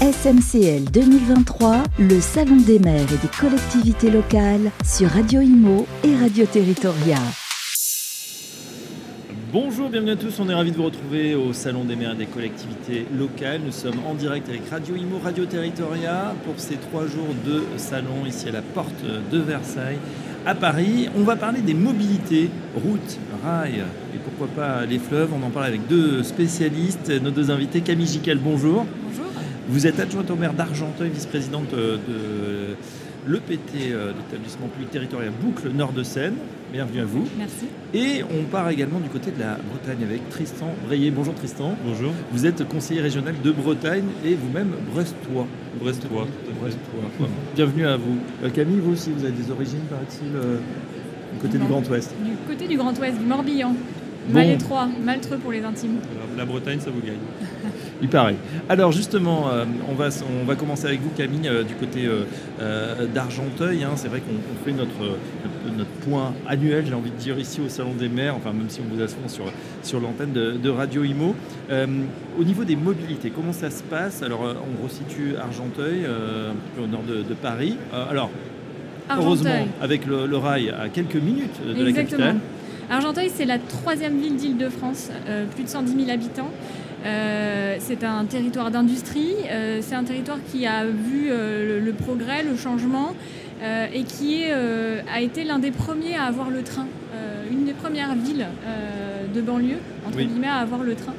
SMCL 2023, le Salon des maires et des collectivités locales sur Radio Imo et Radio Territoria. Bonjour, bienvenue à tous. On est ravis de vous retrouver au Salon des maires et des collectivités locales. Nous sommes en direct avec Radio Imo, Radio Territoria pour ces trois jours de salon ici à la porte de Versailles à Paris. On va parler des mobilités, routes, rails et pourquoi pas les fleuves. On en parle avec deux spécialistes, nos deux invités. Camille Gical, bonjour. Bonjour. Vous êtes adjointe au maire d'Argenteuil, vice-présidente de l'EPT, euh, l'établissement public territorial Boucle Nord de Seine. Bienvenue à vous. Merci. Et on part également du côté de la Bretagne avec Tristan Breyer. Bonjour Tristan. Bonjour. Vous êtes conseiller régional de Bretagne et vous-même brestois. Brestois. Brestois. Bienvenue à vous. Euh, Camille, vous aussi, vous avez des origines, paraît-il, euh, du côté du. Grand Ouest. Du côté du Grand Ouest, du Morbihan. Bon. Mal étroit, maltreux pour les intimes. Alors, la Bretagne, ça vous gagne. Il paraît. Alors justement, euh, on, va, on va commencer avec vous Camille euh, du côté euh, d'Argenteuil. hein. C'est vrai qu'on on fait notre, notre, notre point annuel, j'ai envie de dire, ici au Salon des maires, enfin même si on vous affronte sur, sur l'antenne de, de Radio Imo. Au niveau des mobilités, comment ça se passe? Alors on resitue Argenteuil, un peu au nord de, de Paris. Alors, heureusement, avec le, le rail à quelques minutes de la Exactement. capitale. Argenteuil, c'est la troisième ville d'Île-de-France, plus de 110 000 habitants. Euh, c'est un territoire d'industrie, euh, c'est un territoire qui a vu euh, le, le progrès, le changement euh, et qui est, euh, a été l'un des premiers à avoir le train, euh, une des premières villes euh, de banlieue, entre Oui. guillemets, à avoir le train.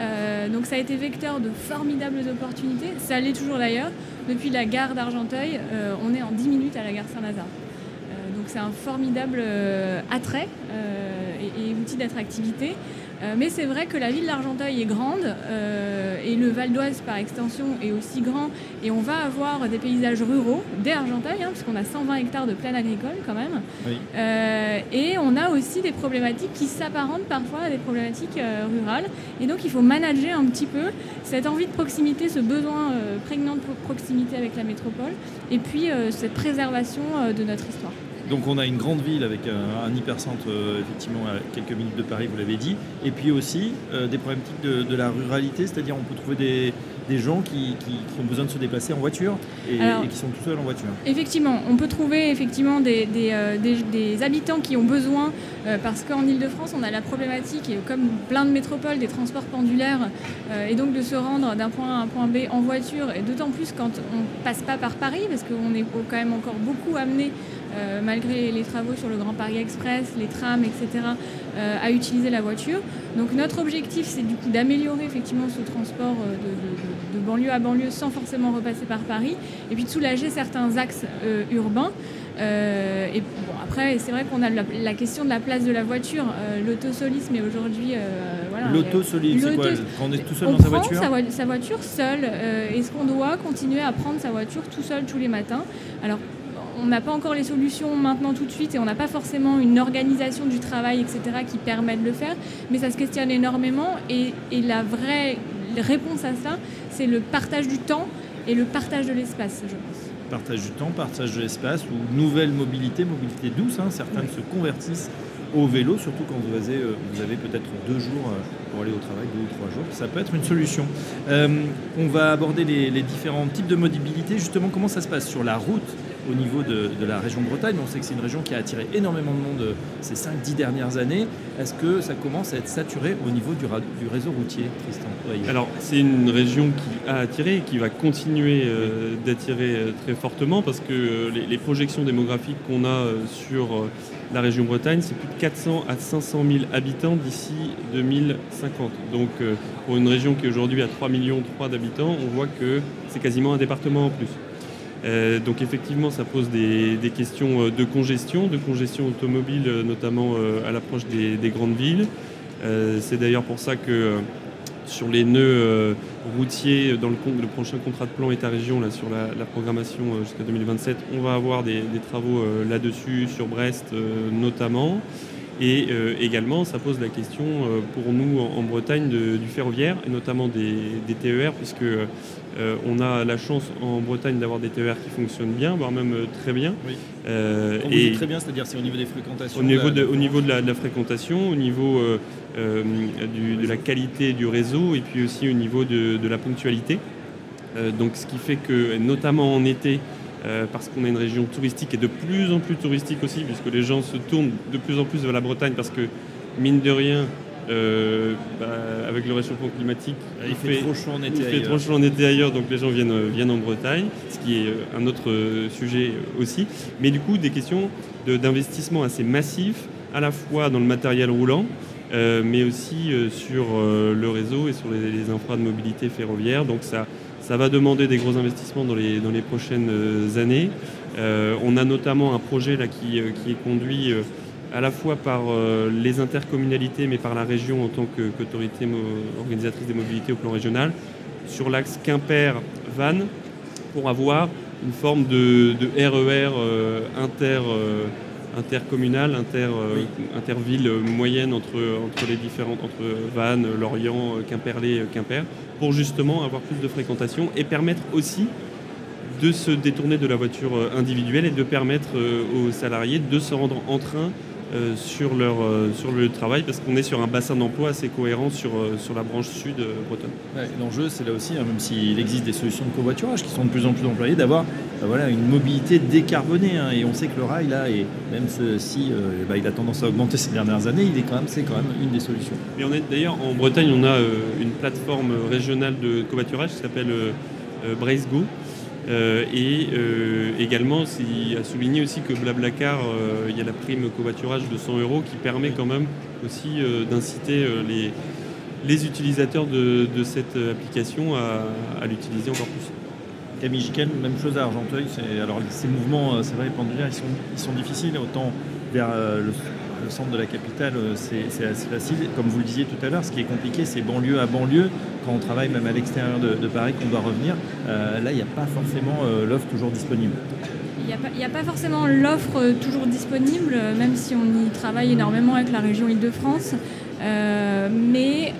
Euh, donc ça a été vecteur de formidables opportunités, ça l'est toujours d'ailleurs. Depuis la gare d'Argenteuil, euh, on est en 10 minutes à la gare Saint-Lazare. Euh, donc c'est un formidable euh, attrait euh, et, et outil d'attractivité. Euh, mais c'est vrai que la ville d'Argenteuil est grande euh, et le Val d'Oise par extension est aussi grand et on va avoir des paysages ruraux dès Argenteuil, hein, puisqu'on a 120 hectares de plaine agricole quand même. Oui. Euh, et on a aussi des problématiques qui s'apparentent parfois à des problématiques rurales. Et donc il faut manager un petit peu cette envie de proximité, ce besoin prégnant de pro- proximité avec la métropole, et puis cette préservation de notre histoire. Donc on a une grande ville avec un, un hypercentre euh, effectivement à quelques minutes de Paris, vous l'avez dit, et puis aussi euh, des problématiques de, de la ruralité, c'est-à-dire on peut trouver des, des gens qui, qui- qui ont besoin de se déplacer en voiture et, Alors- et qui sont tout seuls en voiture. Effectivement, on peut trouver effectivement des, des, euh, des- des habitants qui ont besoin, euh, parce qu'en Ile-de-France, on a la problématique, et comme plein de métropoles, des transports pendulaires, euh, et donc de se rendre d'un point A à un point B en voiture, et d'autant plus quand on passe pas par Paris, parce qu'on est quand même encore beaucoup amené, euh, malgré les travaux sur le Grand Paris Express, les trams, etc., euh, à utiliser la voiture. Donc notre objectif, c'est du coup d'améliorer effectivement ce transport euh, de, de- de- de banlieue à banlieue sans forcément repasser par Paris, et puis de soulager certains axes euh, urbains. Et bon, après, c'est vrai qu'on a la, la question de la place de la voiture. L'autosolisme est aujourd'hui. voilà, L'auto solide, c'est quoi Quand on est tout seul on dans sa voiture sa, sa voiture seul. euh, Est-ce qu'on doit continuer à prendre sa voiture tout seul tous les matins? Alors, on n'a pas encore les solutions maintenant tout de suite et on n'a pas forcément une organisation du travail, etc., qui permet de le faire, mais ça se questionne énormément et, et la vraie réponse à ça, c'est le partage du temps et le partage de l'espace, je pense. Partage du temps, partage de l'espace ou nouvelle mobilité, mobilité douce. hein. Certaines se convertissent au vélo, surtout quand vous avez, euh, vous avez peut-être deux jours euh, pour aller au travail, deux ou trois jours. Ça peut être une solution. Euh, on va aborder les, les différents types de mobilité. Justement, comment ça se passe sur la route? Au niveau de, de la région de Bretagne On sait que c'est une région qui a attiré énormément de monde euh, ces 5-10 dernières années. Est-ce que ça commence à être saturé au niveau du, réseau routier, Tristan? Alors, c'est une région qui a attiré et qui va continuer euh, d'attirer euh, très fortement parce que euh, les, les projections démographiques qu'on a euh, sur la région Bretagne, c'est plus de 400 à 500 000 habitants d'ici 2050. Donc, pour une région qui aujourd'hui à 3 millions 3 d'habitants, on voit que c'est quasiment un département en plus. Euh, donc effectivement, ça pose des, questions euh, de congestion, de congestion automobile, euh, notamment à l'approche des, des grandes villes. C'est d'ailleurs pour ça que sur les nœuds routiers, dans le, prochain contrat de plan État-région, sur la, programmation jusqu'à 2027, on va avoir des, travaux là-dessus, sur Brest notamment. Et euh, également, ça pose la question euh, pour nous en, en Bretagne de- du ferroviaire, et notamment des, des TER, puisque euh, on a la chance en Bretagne d'avoir des TER qui fonctionnent bien, voire même très bien. Oui. Très bien, c'est-à-dire c'est au niveau des fréquentations. au niveau, de, la- au niveau de, la, de la fréquentation, au niveau du- de la qualité du réseau et puis aussi au niveau de la ponctualité. donc ce qui fait que, notamment en été, parce qu'on a une région touristique et de plus en plus touristique aussi, puisque les gens se tournent de plus en plus vers la Bretagne, parce que, mine de rien, euh, bah, avec le réchauffement climatique, ah, il, fait, trop chaud en été. Il fait trop chaud en été ailleurs, donc les gens viennent, euh, viennent en Bretagne, ce qui est euh, un autre sujet aussi. Mais du coup, des questions d'investissement assez massifs, à la fois dans le matériel roulant, mais aussi sur le réseau et sur les, les, infras de mobilité ferroviaire. Donc ça, ça va demander des gros investissements dans les, dans les prochaines années. on a notamment un projet là, qui, qui est conduit à la fois par euh, les intercommunalités, mais par la région en tant qu'autorité organisatrice des mobilités au plan régional, sur l'axe Quimper-Vannes, pour avoir une forme de, RER e euh, inter, euh, intercommunal, inter, interville moyenne entre, entre les différentes, entre Vannes, Lorient, Quimperlé, Quimper, pour justement avoir plus de fréquentation et permettre aussi de se détourner de la voiture individuelle et de permettre aux salariés de se rendre en train euh, sur, leur, euh, sur le lieu de travail parce qu'on est sur un bassin d'emploi assez cohérent sur, euh, sur la branche sud bretonne. L'enjeu, c'est là aussi, hein, même s'il existe des solutions de covoiturage qui sont de plus en plus employées, d'avoir voilà, une mobilité décarbonée. Hein. et on sait que le rail, là, et même si bah, il a tendance à augmenter ces dernières années, il est quand même, c'est quand même une des solutions. Et on est d'ailleurs en Bretagne, on a une plateforme régionale de covoiturage qui s'appelle Brace Go euh, et euh, également, à souligner aussi que Blablacar, euh, il y a la prime covoiturage de 100 euros qui permet quand même aussi d'inciter les, utilisateurs de, cette application à, l'utiliser encore plus. Camille Giquel, même chose à Argenteuil. Alors ces mouvements, c'est vrai, pendulaires, ils ils sont difficiles, autant vers le le centre de la capitale, euh, c'est assez facile. Comme vous le disiez tout à l'heure, ce qui est compliqué, c'est banlieue à banlieue. Quand on travaille même à l'extérieur de, Paris, qu'on doit revenir, euh, là, il n'y a pas forcément euh, l'offre toujours disponible. Il n'y a, pas forcément l'offre toujours disponible, même si on y travaille énormément avec la région Île-de-France. mais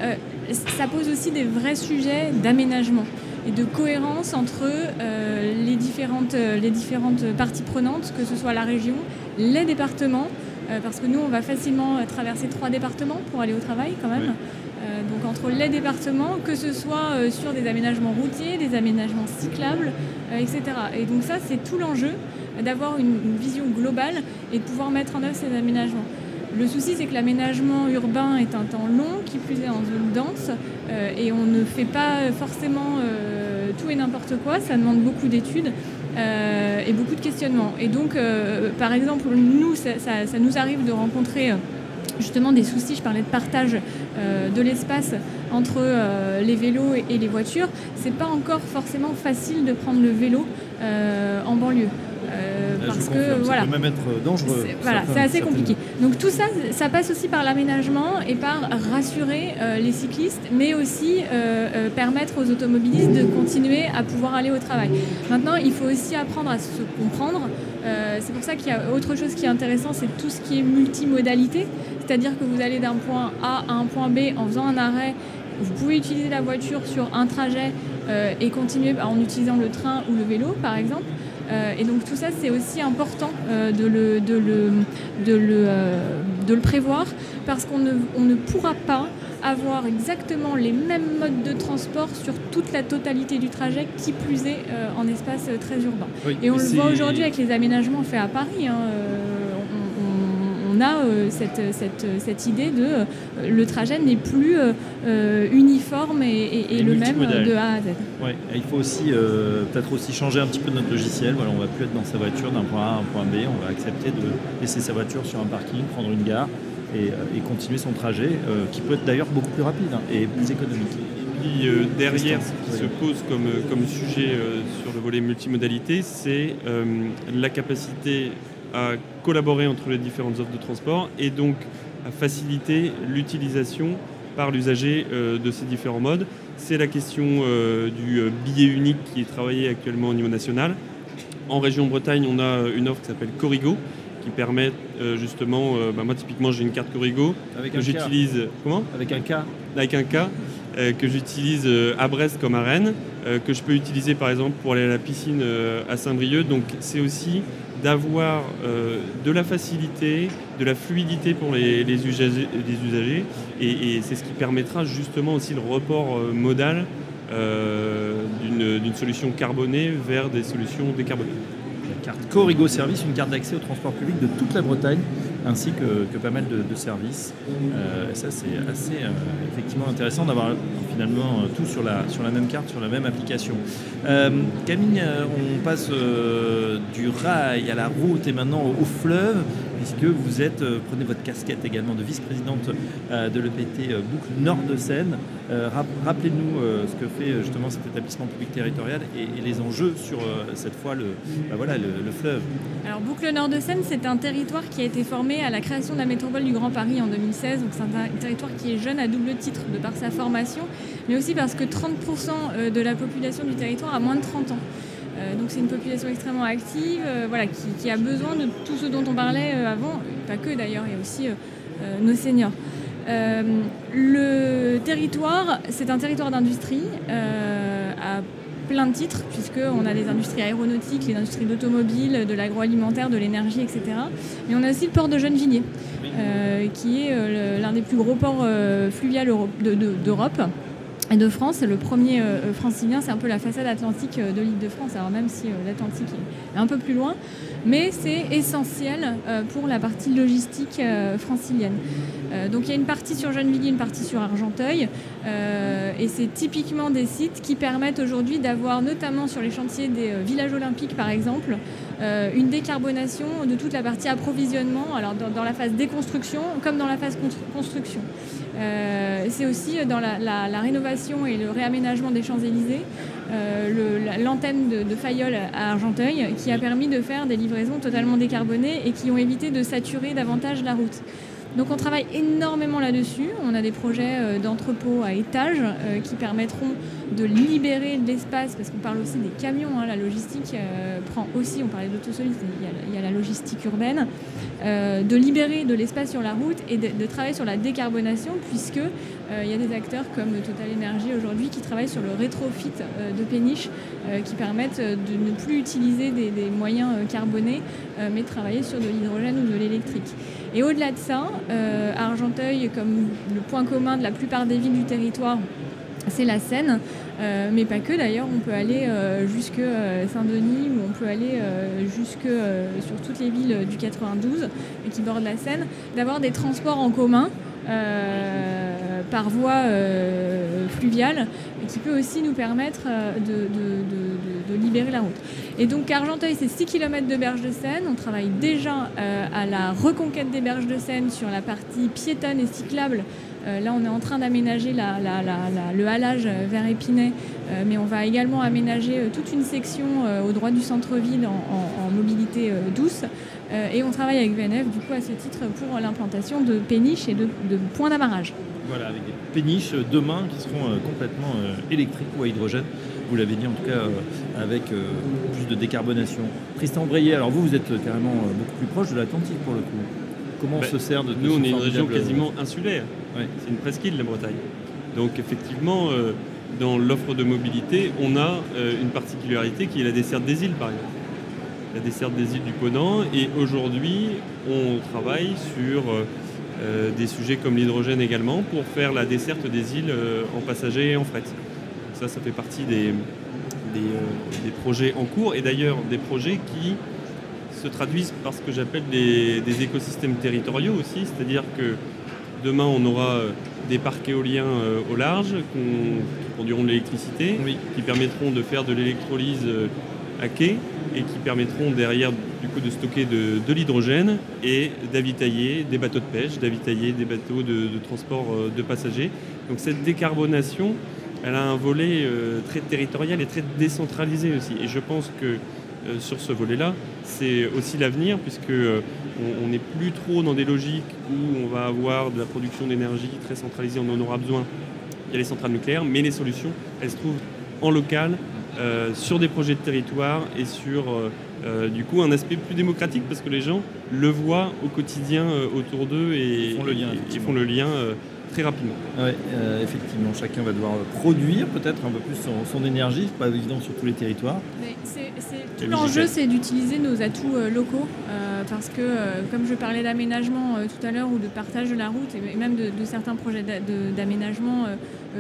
ça pose aussi des vrais sujets d'aménagement et de cohérence entre les, différentes, les différentes parties prenantes, que ce soit la région, les départements, euh, parce que nous, on va facilement euh, traverser trois départements pour aller au travail quand même. Euh, donc entre les départements, que ce soit sur des aménagements routiers, des aménagements cyclables, etc. Et donc ça, c'est tout l'enjeu d'avoir une, vision globale et de pouvoir mettre en œuvre ces aménagements. Le souci, c'est que l'aménagement urbain est un temps long, qui plus est en zone dense, et on ne fait pas forcément tout et n'importe quoi, ça demande beaucoup d'études. Euh, et beaucoup de questionnements. Et donc, euh, par exemple, nous, ça, nous arrive de rencontrer euh, justement des soucis, je parlais de partage de l'espace entre les vélos et, les voitures. C'est pas encore forcément facile de prendre le vélo en banlieue. Euh, parce que voilà, ça peut même être euh, dangereux. Voilà, c'est assez compliqué. Donc tout ça, ça passe aussi par l'aménagement et par rassurer euh, les cyclistes, mais aussi permettre aux automobilistes de continuer à pouvoir aller au travail. Maintenant, il faut aussi apprendre à se comprendre. c'est pour ça qu'il y a autre chose qui est intéressant, c'est tout ce qui est multimodalité, c'est-à-dire que vous allez d'un point A à un point B en faisant un arrêt. Vous pouvez utiliser la voiture sur un trajet et continuer en utilisant le train ou le vélo, par exemple. Euh, et donc tout ça, c'est aussi important euh, de, le, de, le, de, le, euh, de, le, prévoir parce qu'on ne, on ne pourra pas avoir exactement les mêmes modes de transport sur toute la totalité du trajet, qui plus est en espace très urbain. et on le voit aujourd'hui avec les aménagements faits à Paris. Hein, on a euh, cette, cette, cette, idée de euh, le trajet n'est plus euh, uniforme et, le même de A à Z. Ouais. il faut aussi peut-être aussi changer un petit peu notre logiciel. Voilà, on va plus être dans sa voiture d'un point A à un point B. On va accepter de laisser sa voiture sur un parking, prendre une gare et, continuer son trajet, qui peut être d'ailleurs beaucoup plus rapide hein, et plus économique. Et puis derrière, ce qui se pose comme, comme sujet sur le volet multimodalité, c'est la capacité à collaborer entre les différentes offres de transport et donc à faciliter l'utilisation par l'usager euh, de ces différents modes. C'est la question euh, du euh, billet unique qui est travaillé actuellement au niveau national. En région Bretagne, on a une offre qui s'appelle Corrigo qui permet justement, bah, moi typiquement j'ai une carte Corrigo que j'utilise. Comment? Avec un K. Avec un K que j'utilise à Brest comme à Rennes, que je peux utiliser par exemple pour aller à la piscine à Saint-Brieuc. Donc c'est aussi d'avoir euh, de la facilité, de la fluidité pour les, usagers, et, c'est ce qui permettra justement aussi le report euh, modal euh, d'une solution carbonée vers des solutions décarbonées. Carte Corrigo Service, une carte d'accès au transport public de toute la Bretagne, ainsi que, pas mal de, services. Euh, ça, c'est assez euh, effectivement intéressant d'avoir finalement euh, tout sur la, sur la même carte, sur la même application. Camille, on passe du rail à la route et maintenant au fleuve puisque vous êtes, euh, prenez votre casquette également de vice-présidente euh, de l'EPT euh, Boucle Nord de Seine. Rappelez-nous ce que fait justement cet établissement public territorial et, les enjeux sur cette fois le, bah voilà, le, fleuve. Alors Boucle Nord de Seine, c'est un territoire qui a été formé à la création de la métropole du Grand Paris en 2016. Donc c'est un territoire qui est jeune à double titre de par sa formation, mais aussi parce que 30% de la population du territoire a moins de 30 ans. Euh, donc c'est une population extrêmement active, euh, voilà, qui, a besoin de tout ce dont on parlait euh, avant, pas que d'ailleurs, il y a aussi nos seniors. le territoire, c'est un territoire d'industrie à plein de titres, puisqu'on a les industries aéronautiques, les industries d'automobile, de l'agroalimentaire, de l'énergie, etc. Mais on a aussi le port de Gennevilliers, qui est l'un des plus gros ports fluviaux d'Europe de France. Le premier euh, francilien, c'est un peu la façade atlantique euh, de l'île de France, alors même si euh, l'Atlantique est un peu plus loin, mais c'est essentiel pour la partie logistique francilienne. donc il y a une partie sur Gennevilliers, une partie sur Argenteuil, et c'est typiquement des sites qui permettent aujourd'hui d'avoir, notamment sur les chantiers des villages olympiques par exemple, une décarbonation de toute la partie approvisionnement, alors dans, la phase déconstruction comme dans la phase construction. Euh, c'est aussi dans la, rénovation et le réaménagement des Champs-Élysées, euh, l'antenne de, de, Fayol à Argenteuil, qui a permis de faire des livraisons totalement décarbonées et qui ont évité de saturer davantage la route. Donc on travaille énormément là-dessus. On a des projets euh, d'entrepôts à étage qui permettront de libérer de l'espace, parce qu'on parle aussi des camions, hein. la logistique prend aussi, on parlait d'autosolide, il, y a la logistique urbaine, euh, de libérer de l'espace sur la route et de, travailler sur la décarbonation, puisque euh, il y a des acteurs comme Total Energy aujourd'hui qui travaillent sur le rétrofit euh, de péniches qui permettent de ne plus utiliser des, moyens carbonés, mais de travailler sur de l'hydrogène ou de l'électrique. Et au-delà de ça, Argenteuil, comme le point commun de la plupart des villes du territoire, c'est la Seine, mais pas que d'ailleurs, on peut aller jusque Saint-Denis ou on peut aller jusque sur toutes les villes du 92 qui bordent la Seine, d'avoir des transports en commun euh, par voie euh, fluviale, qui peut aussi nous permettre euh, de, libérer la route. Et donc Argenteuil, c'est 6 km de berge de Seine. On travaille déjà à la reconquête des berges de Seine sur la partie piétonne et cyclable. là, on est en train d'aménager le halage vers Épinay, mais on va également aménager toute une section au droit du centre-ville en, mobilité douce. Euh, et on travaille avec VNF du coup à ce titre pour l'implantation de péniches et de, points d'amarrage. Voilà, avec des péniches euh, demain qui seront euh, complètement électriques ou à hydrogène. Vous l'avez dit en tout cas avec plus de décarbonation. Tristan Breillet, alors vous, vous êtes carrément beaucoup plus proche de l'Atlantique pour le coup. Comment on bah, se sert de, Nous, on est une région quasiment insulaire. C'est une presqu'île, la Bretagne. Donc effectivement, dans l'offre de mobilité, on a une particularité qui est la desserte des îles, par exemple la desserte des îles du Ponant. Et aujourd'hui, on travaille sur euh, des sujets comme l'hydrogène également pour faire la desserte des îles euh, en passagers et en fret. ça, ça fait partie des, euh, des, projets en cours et d'ailleurs des projets qui se traduisent par ce que j'appelle des, écosystèmes territoriaux aussi, c'est-à-dire que demain on aura des parcs éoliens au large qui produiront de l'électricité, qui permettront de faire de l'électrolyse quai et qui permettront derrière du coup de stocker de, l'hydrogène et d'avitailler des bateaux de pêche, d'avitailler des bateaux de, transport euh, de passagers. Donc cette décarbonation, elle a un volet euh, très territorial et très décentralisé aussi. Et je pense que euh, sur ce volet-là, c'est aussi l'avenir puisque on n'est plus trop dans des logiques où on va avoir de la production d'énergie très centralisée, on en aura besoin. Il y a les centrales nucléaires, mais les solutions, elles se trouvent en local, euh, sur des projets de territoire et sur euh, euh, du coup un aspect plus démocratique parce que les gens le voient au quotidien autour d'eux et, le lien, font le lien très rapidement. Oui, effectivement, chacun va devoir produire peut-être un peu plus son, énergie, pas évident sur tous les territoires. tout l'enjeu, c'est d'utiliser nos atouts locaux, parce que comme je parlais d'aménagement tout à l'heure ou de partage de la route, et même de, certains projets d'aménagement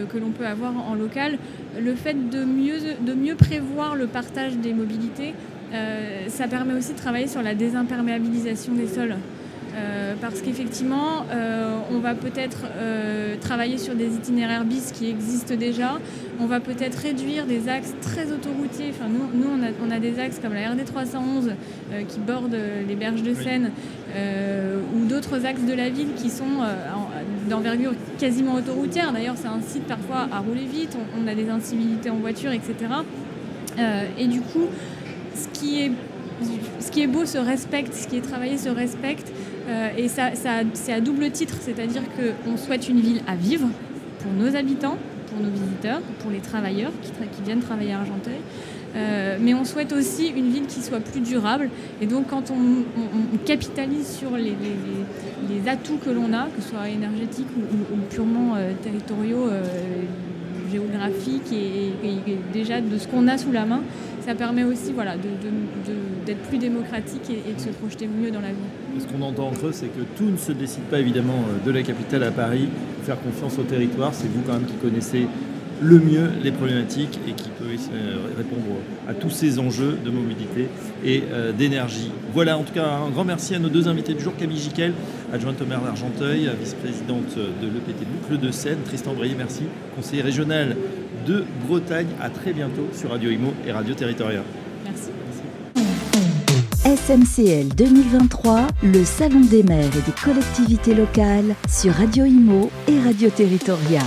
que l'on peut avoir en local, le fait de mieux, de mieux prévoir le partage des mobilités, ça permet aussi de travailler sur la désimperméabilisation des sols. Euh, parce qu'effectivement, euh, on va peut-être euh, travailler sur des itinéraires bis qui existent déjà. On va peut-être réduire des axes très autoroutiers. Enfin, nous, nous on, a, des axes comme la RD 311 qui borde les berges de Seine ou d'autres axes de la ville qui sont d'envergure quasiment autoroutière. D'ailleurs, c'est un site parfois à rouler vite. On, on, a des incivilités en voiture, etc. et du coup, ce qui est ce qui est beau se respecte, ce qui est travaillé se respecte. Euh, et ça, c'est à double titre, c'est-à-dire qu'on souhaite une ville à vivre pour nos habitants, pour nos visiteurs, pour les travailleurs qui, viennent travailler à Argenteuil. Euh, mais on souhaite aussi une ville qui soit plus durable. Et donc, quand on, capitalise sur les, atouts que l'on a, que ce soit énergétiques ou, purement euh, territoriaux, géographiques et, déjà de ce qu'on a sous la main, ça permet aussi voilà, d'être plus démocratique et, de se projeter mieux dans la vie. Ce qu'on entend entre eux, c'est que tout ne se décide pas évidemment euh, de la capitale à Paris. Faire confiance au territoire, c'est vous quand même qui connaissez le mieux les problématiques et qui peut euh, répondre à tous ces enjeux de mobilité et euh, d'énergie. Voilà, en tout cas, un grand merci à nos deux invités du jour, Camille Jiquel, adjointe au maire d'Argenteuil, vice-présidente de l'EPT Boucle de Seine, Tristan Brayé, merci, conseiller régional de Bretagne. À très bientôt sur Radio Imo et Radio Territoria. SMCL 2023, le Salon des maires et des collectivités locales sur Radio Imo et Radio Territoria.